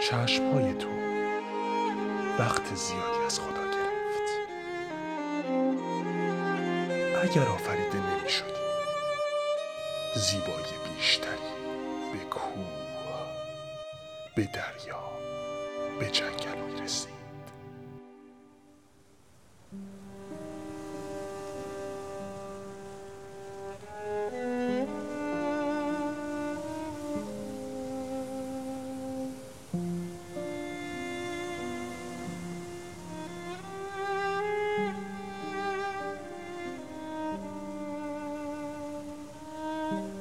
چشمهای تو وقت زیادی از خدا گرفت. اگر آفریده نمی شدی زیبایی بیشتری به کوه به دریا به جنگل Bye.